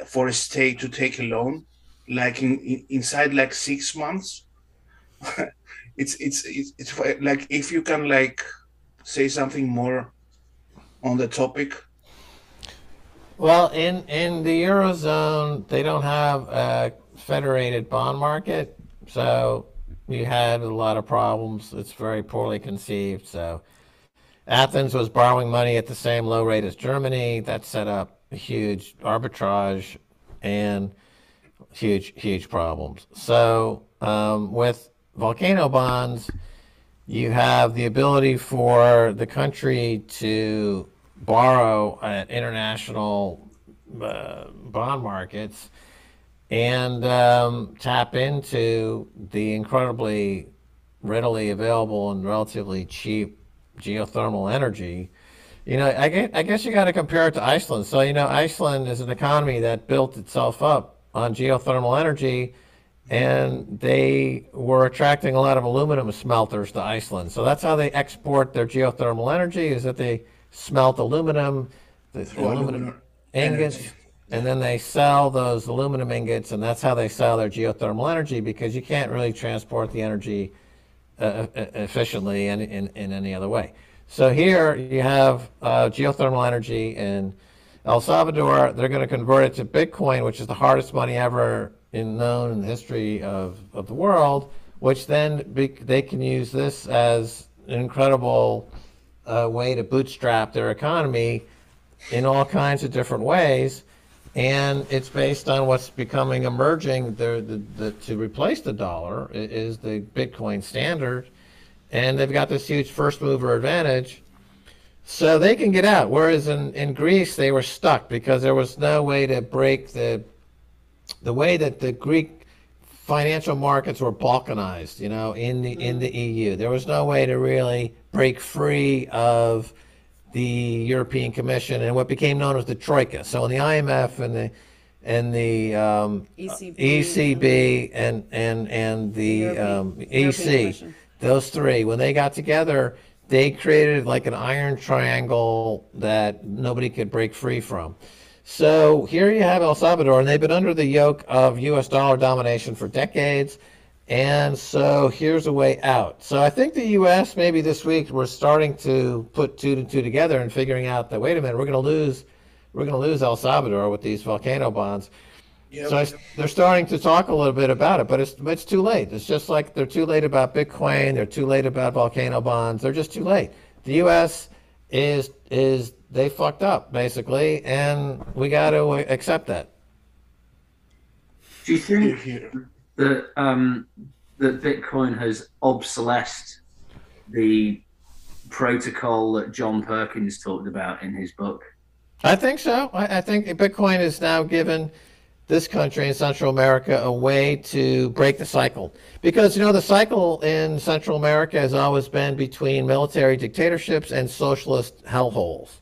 for a state to take a loan, like in, in inside like six months. it's, it's it's it's like if you can like say something more on the topic. Well, in, in the Eurozone, they don't have a federated bond market. So you had a lot of problems. It's very poorly conceived. So Athens was borrowing money at the same low rate as Germany. That set up a huge arbitrage and huge, huge problems. So um, with volcano bonds, you have the ability for the country to borrow at international uh, bond markets and um, tap into the incredibly readily available and relatively cheap geothermal energy. You know, I guess, I guess you got to compare it to Iceland. So, you know, Iceland is an economy that built itself up on geothermal energy, and they were attracting a lot of aluminum smelters to Iceland. So that's how they export their geothermal energy, is that they smelt aluminum, the aluminum aluminum ingots, energy. and then they sell those aluminum ingots, and that's how they sell their geothermal energy because you can't really transport the energy uh, e- efficiently in, in, in any other way. So here you have uh, geothermal energy in El Salvador. They're going to convert it to Bitcoin, which is the hardest money ever in known in the history of, of the world, which then be, they can use this as an incredible uh, way to bootstrap their economy in all kinds of different ways. And it's based on what's becoming emerging the, the, the, to replace the dollar is the Bitcoin standard. And they've got this huge first mover advantage. So they can get out. Whereas in, in Greece, they were stuck because there was no way to break the, the way that the Greek financial markets were balkanized, you know, in the, in the EU. There was no way to really break free of the European Commission and what became known as the Troika. So in the IMF and the and the um, ECB. ECB and and and the European- um, EC, those three, when they got together, they created like an iron triangle that nobody could break free from. So here you have El Salvador, and they've been under the yoke of U.S. dollar domination for decades. And so here's a way out. So I think the U.S. maybe this week we're starting to put two and two together and figuring out that wait a minute, we're going to lose, we're going to lose El Salvador with these volcano bonds. Yeah, So I, they're starting to talk a little bit about it, but it's it's too late. It's just like they're too late about Bitcoin. They're too late about volcano bonds. They're just too late. The U.S. is is they fucked up basically, and we got to accept that. Do you here, think here. that um, that Bitcoin has obsolesced the protocol that John Perkins talked about in his book? I think so. I, I think Bitcoin has now given this country in Central America a way to break the cycle. Because, you know, the cycle in Central America has always been between military dictatorships and socialist hellholes.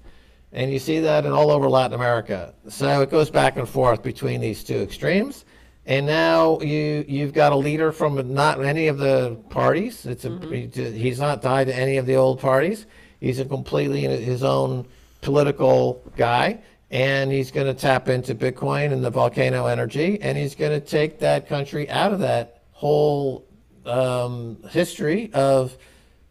And you see that in all over Latin America. So it goes back and forth between these two extremes. And now you you've got a leader from not any of the parties. It's a, he's not tied to any of the old parties. He's a completely his own political guy, and he's going to tap into Bitcoin and the volcano energy, and he's going to take that country out of that whole um, history of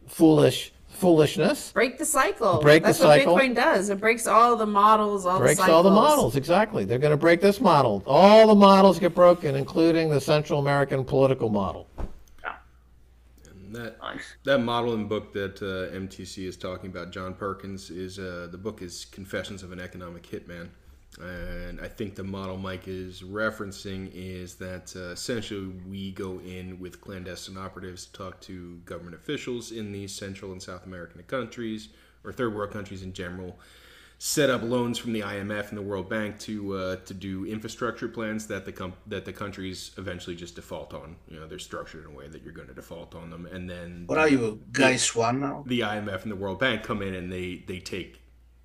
foolish foolishness. Break the cycle. Break the That's cycle. what Bitcoin does. It breaks all the models, all breaks the cycles. all the models exactly. They're going to break this model. All the models get broken, including the Central American political model. And that Nice. that model and book that uh, MTC is talking about, John Perkins, is uh, the book is Confessions of an Economic Hitman. And I think the model Mike is referencing is that uh, essentially we go in with clandestine operatives to talk to government officials in these Central and South American countries or third world countries in general, set up loans from the IMF and the World Bank to uh, to do infrastructure plans that the com- that the countries eventually just default on. You know, they're structured in a way that you're going to default on them, and then What are you, guys? One now? the IMF and the World Bank come in and they they take,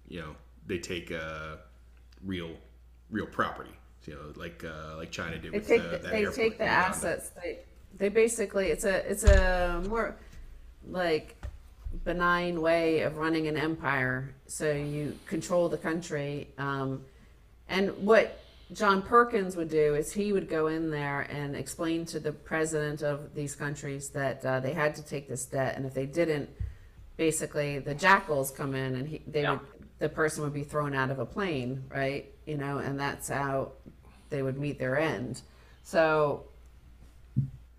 you know, they take uh, real real property. You know, like uh, like China did They with take uh, the, that they take the assets. They they basically it's a it's a more like benign way of running an empire. So you control the country. Um, and what John Perkins would do is he would go in there and explain to the president of these countries that uh, they had to take this debt, and if they didn't, basically the jackals come in and he, they would the person would be thrown out of a plane, right? You know, and that's how they would meet their end. So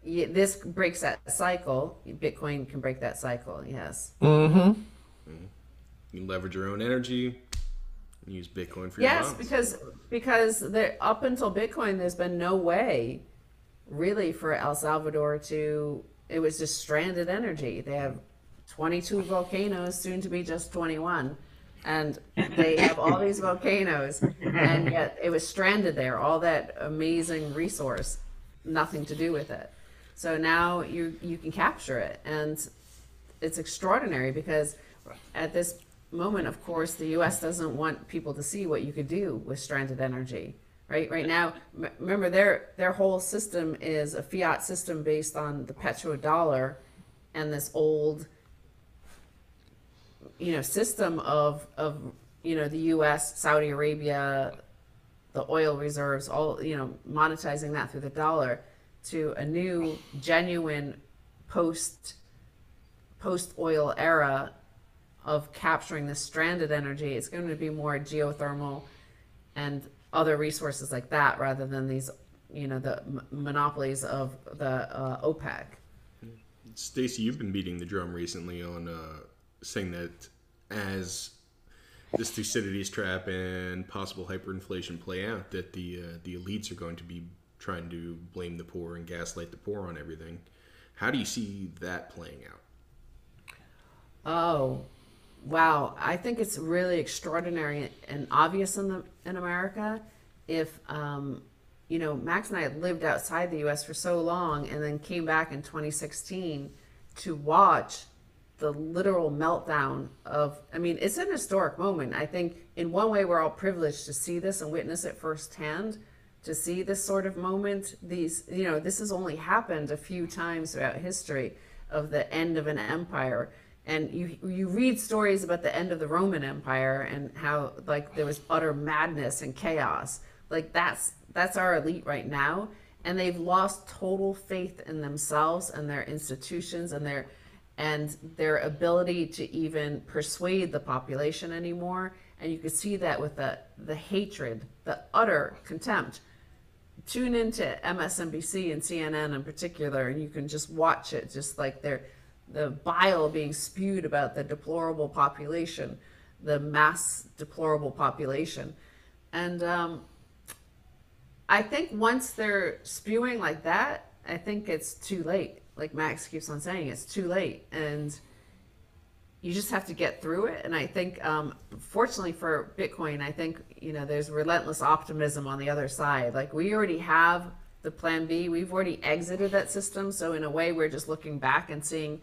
y this breaks that cycle. Bitcoin can break that cycle. Yes. Mm-hmm. You leverage your own energy. Use Bitcoin for your Yes, bonds. because because there up until Bitcoin, there's been no way, really, for El Salvador to it was just stranded energy. They have 22 volcanoes, soon to be just 21. And they have all these volcanoes, and yet it was stranded there. All that amazing resource, nothing to do with it. So now you you can capture it, and it's extraordinary because at this moment, of course, the U.S. doesn't want people to see what you could do with stranded energy. Right, right now, remember their their whole system is a fiat system based on the petrodollar, and this old, you know, system of of you know the U.S., Saudi Arabia, the oil reserves, all you know, monetizing that through the dollar to a new, genuine post post oil era of capturing the stranded energy. It's going to be more geothermal and other resources like that rather than these, you know, the monopolies of the uh, OPEC. Stacy, you've been beating the drum recently on uh, saying that as this Thucydides trap and possible hyperinflation play out, that the uh, the elites are going to be trying to blame the poor and gaslight the poor on everything. How do you see that playing out? Oh, wow! I think it's really extraordinary and obvious in the in America. If um, you know, Max and I lived outside the U.S. for so long, and then came back in 2016 to watch the literal meltdown of. I mean, it's an historic moment. I think in one way we're all privileged to see this and witness it firsthand. To see this sort of moment, these you know, this has only happened a few times throughout history of the end of an empire and you you read stories about the end of the Roman Empire and how like there was utter madness and chaos. Like that's that's our elite right now, and they've lost total faith in themselves and their institutions and their and their ability to even persuade the population anymore. And you could see that with the the hatred, the utter contempt. Tune into MSNBC and CNN in particular, and you can just watch it, just like they're the bile being spewed about the deplorable population, the mass deplorable population. And um, I think once they're spewing like that, I think it's too late. Like Max keeps on saying, it's too late. And you just have to get through it. And I think, um, fortunately for Bitcoin, I think, you know, there's relentless optimism on the other side. Like we already have the plan B, we've already exited that system. So in a way, we're just looking back and seeing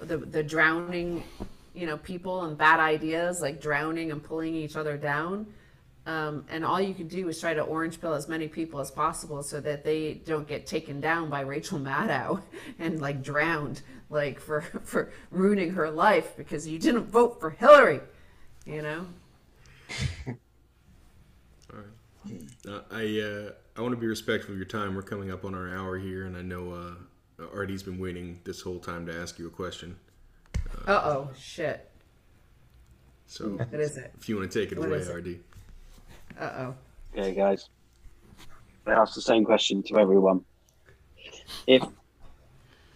the, the drowning, you know, people and bad ideas, like drowning and pulling each other down. Um, and all you can do is try to orange pill as many people as possible so that they don't get taken down by Rachel Maddow and like drowned, like for for ruining her life because you didn't vote for Hillary, you know. All right. Uh, I uh, I want to be respectful of your time. We're coming up on our hour here, and I know uh, Artie's been waiting this whole time to ask you a question. Uh oh, shit. So What is it? if you want to take it What away? Artie. Uh oh. Okay, guys. I asked the same question to everyone. If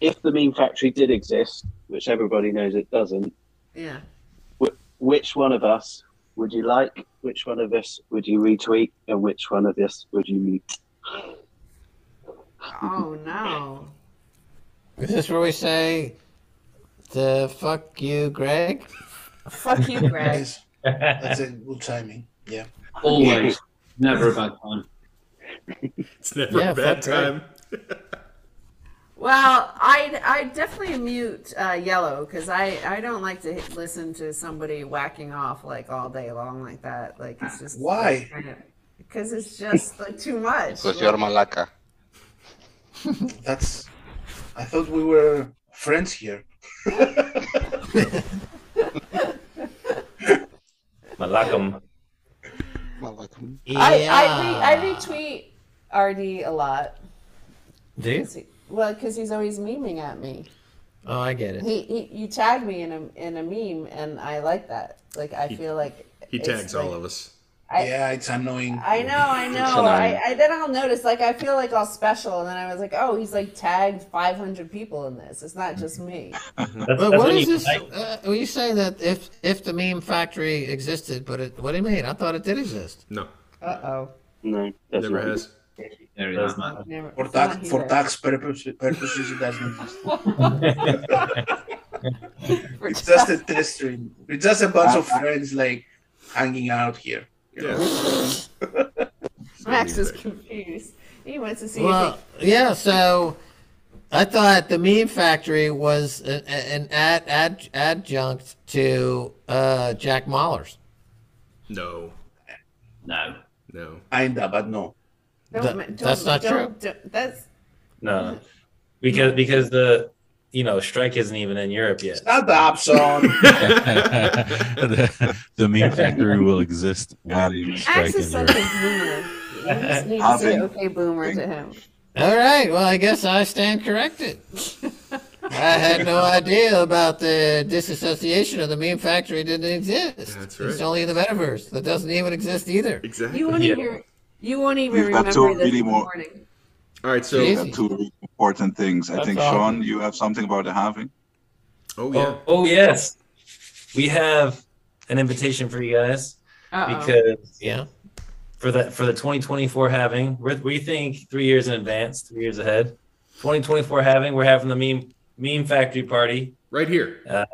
if the meme factory did exist, which everybody knows it doesn't, Yeah. wh- which one of us would you like? Which one of us would you retweet? And which one of us would you mute? Oh no. Is this where we say the fuck you, Greg? Fuck you, Greg. Yes, that's a good timing. Yeah. Always. Never a bad time. It's never Yeah, a bad fuck time. Well, I I definitely mute uh, yellow because I I don't like to hit- listen to somebody whacking off like all day long like that. Like it's just Why? Because it's just like too much. Because you're Malaka. That's. I thought we were friends here. Malakam. Malaka. I I, re, I retweet Artie a lot. Do you? 'Cause he- Well, because he's always memeing at me. Oh, I get it. He, he you tag me in a in a meme, and I like that. Like I feel like He it's tags all of us. I- yeah, it's annoying. I know, I know. I, I then I'll notice like I feel like all special, and then I was like, oh, he's like tagged 500 people in this. It's not just me. That's, But that's what when is you this? like- Uh, you say that if if the meme factory existed, but it, what do you mean? I thought it did exist. No, Uh oh. No, doesn't never matter. has. There Does is. not. Never, For tax not for tax purposes, purposes it doesn't exist. It's just a test stream. It's just a bunch of friends like hanging out here. You? Yeah. Max is confused. He wants to see Well, if yeah. So I thought the meme factory was a- a- an ad, ad adjunct to uh, Jack Mallers. No, No. no. Kinda, but no. don't, don't, that's not don't, Don't, that's No, because because the you know strike isn't even in Europe yet. Shut up, son. the, the meme factory will exist Got when strike in is such Europe. a boomer. You just need to I'll say okay boomer to him. All right. Well, I guess I stand corrected. I had no idea about the disassociation of the meme factory didn't exist. That's right. It's only in the metaverse. That doesn't even exist either. Exactly. You won't Yeah. even you won't even remember this really in the more- morning. All right. So, Jeez. Got two important things. I That's think all. Sean, you have something about the halving. oh, oh yeah. Oh, oh yes, we have an invitation for you guys Uh-oh. because Yeah. for the for the 2024 halving we're, we think three years in advance, three years ahead. 2024 halving we're having the meme meme factory party Right here. Uh,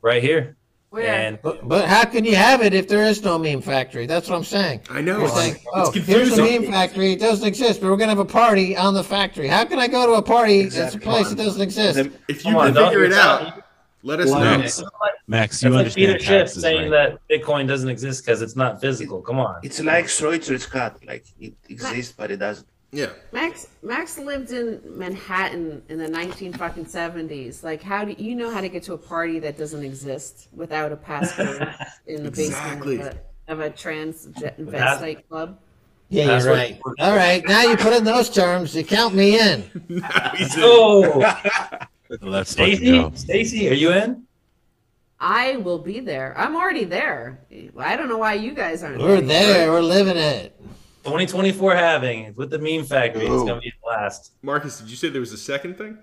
right here, Where? and But, but how can you have it if there is no meme factory? That's what I'm saying. I know. You're It's, saying, it's oh, here's the confusing. meme factory. It doesn't exist, but we're gonna have a party on the factory. How can I go to a party that's a Exactly. place that doesn't exist? The- If you Come on, can don't- figure it out, let us Why know. not? Max, Max, you That's like Peter understand Schiff taxes, saying right? that Bitcoin doesn't exist because it's not physical. Come on. It's like Schroeder's cat. Like it exists, but it doesn't. Yeah. Max Max lived in Manhattan in the nineteen fucking seventies. Like, how do you know how to get to a party that doesn't exist without a passcode in the Exactly. basement of a, of a transvestite club? Yeah, That's you're what- right. All right, now you put in those terms. You count me in. He's in. Oh, Let's Stacy. Stacy, are you in? I will be there. I'm already there. I don't know why you guys aren't. We're there. We're living it. 2024 halving with the meme factory. It's gonna be a blast. Marcus, did you say there was a second thing?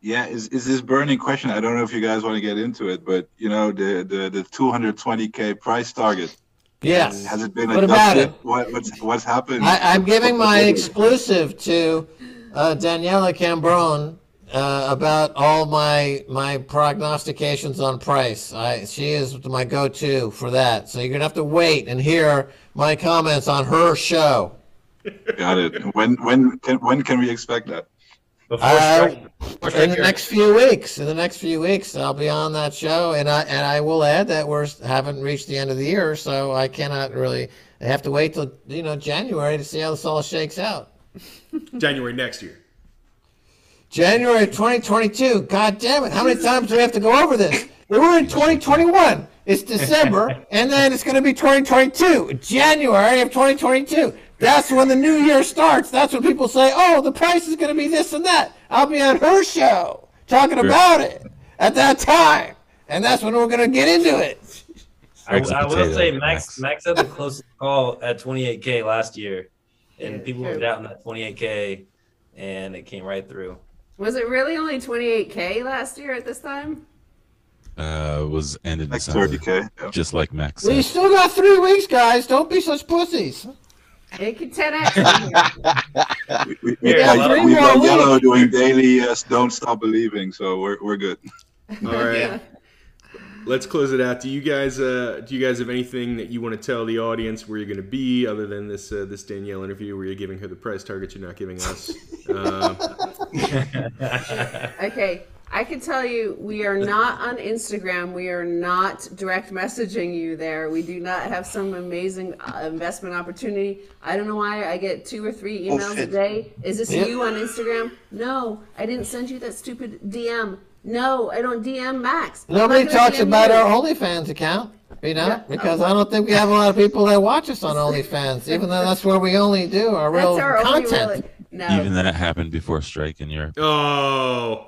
Yeah, is, is this burning question? I don't know if you guys want to get into it, but you know the the, the 220k price target Yes. has it been What about it? What what's what's happened? I, I'm giving my exclusive to uh, Daniela Cambron uh, about all my my prognostications on price. I, she is my go-to for that. So you're gonna have to wait and hear my comments on her show. Got it. When when can when can we expect that? Uh, strike, before strike in the next few weeks. In the next few weeks, I'll be on that show, and I and I will add that we're haven't reached the end of the year, so I cannot really. I have to wait till you know January to see how this all shakes out. January next year. January 2022. God damn it! How many times do we have to go over this? We were in 2021. It's December, and then it's going to be 2022. January of 2022. That's when the new year starts. That's when people say, "Oh, the price is going to be this and that." I'll be on her show talking about it at that time, and that's when we're going to get into it. I, Greg's a I will potato, say Max. Max Max had the closest call at 28k last year, and Yeah, people were doubting that 28k, and it came right through. Was it really only 28k last year at this time? Uh, was ended Like December, 30k. Yeah. just like Max We said. still got three weeks, guys. Don't be such pussies. It could 10x. We, we, we Yeah, got, we got yellow doing daily uh, don't stop believing, so we're we're good. All right. Yeah. Let's close it out. Do you guys uh, do you guys have anything that you want to tell the audience where you're going to be other than this uh, this Danielle interview where you're giving her the price targets you're not giving us? Um, Okay, I can tell you we are not on Instagram. We are not direct messaging you there. We do not have some amazing uh, investment opportunity. I don't know why I get two or three emails a day. Is this Yep. you on Instagram? No, I didn't send you that stupid DM. No, I don't DM Max. I'm not Nobody gonna talks DM about you. our OnlyFans account, you know, Yeah. because I don't think we have a lot of people that watch us on OnlyFans, even though that's where we only do our real That's our only content. really. No. Even that happened before strike in Europe. oh,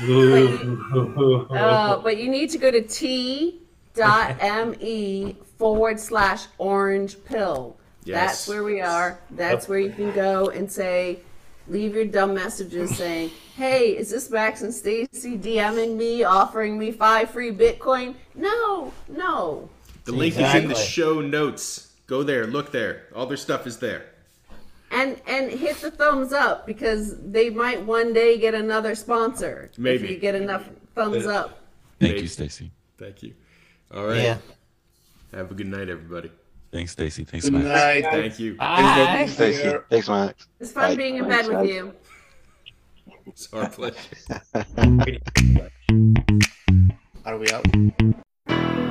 Uh, but you need to go to t.me forward slash orange pill. Yes. That's where we are. That's where you can go and say, leave your dumb messages saying, hey, is this Max and Stacy DMing me, offering me five free Bitcoin? No, no. The link exactly. is in the show notes. Go there, look there. All their stuff is there. And and hit the thumbs up because they might one day get another sponsor. Maybe if you get enough thumbs up. Thank you, Stacy. Thank you. All right. Yeah. Have a good night, everybody. Thanks, Stacy. Thanks, Good Max. night. Thank you. Bye. Thanks, Stacy. Thanks, Max. It's fun Bye. being in bed with you. It's our pleasure. Are we out?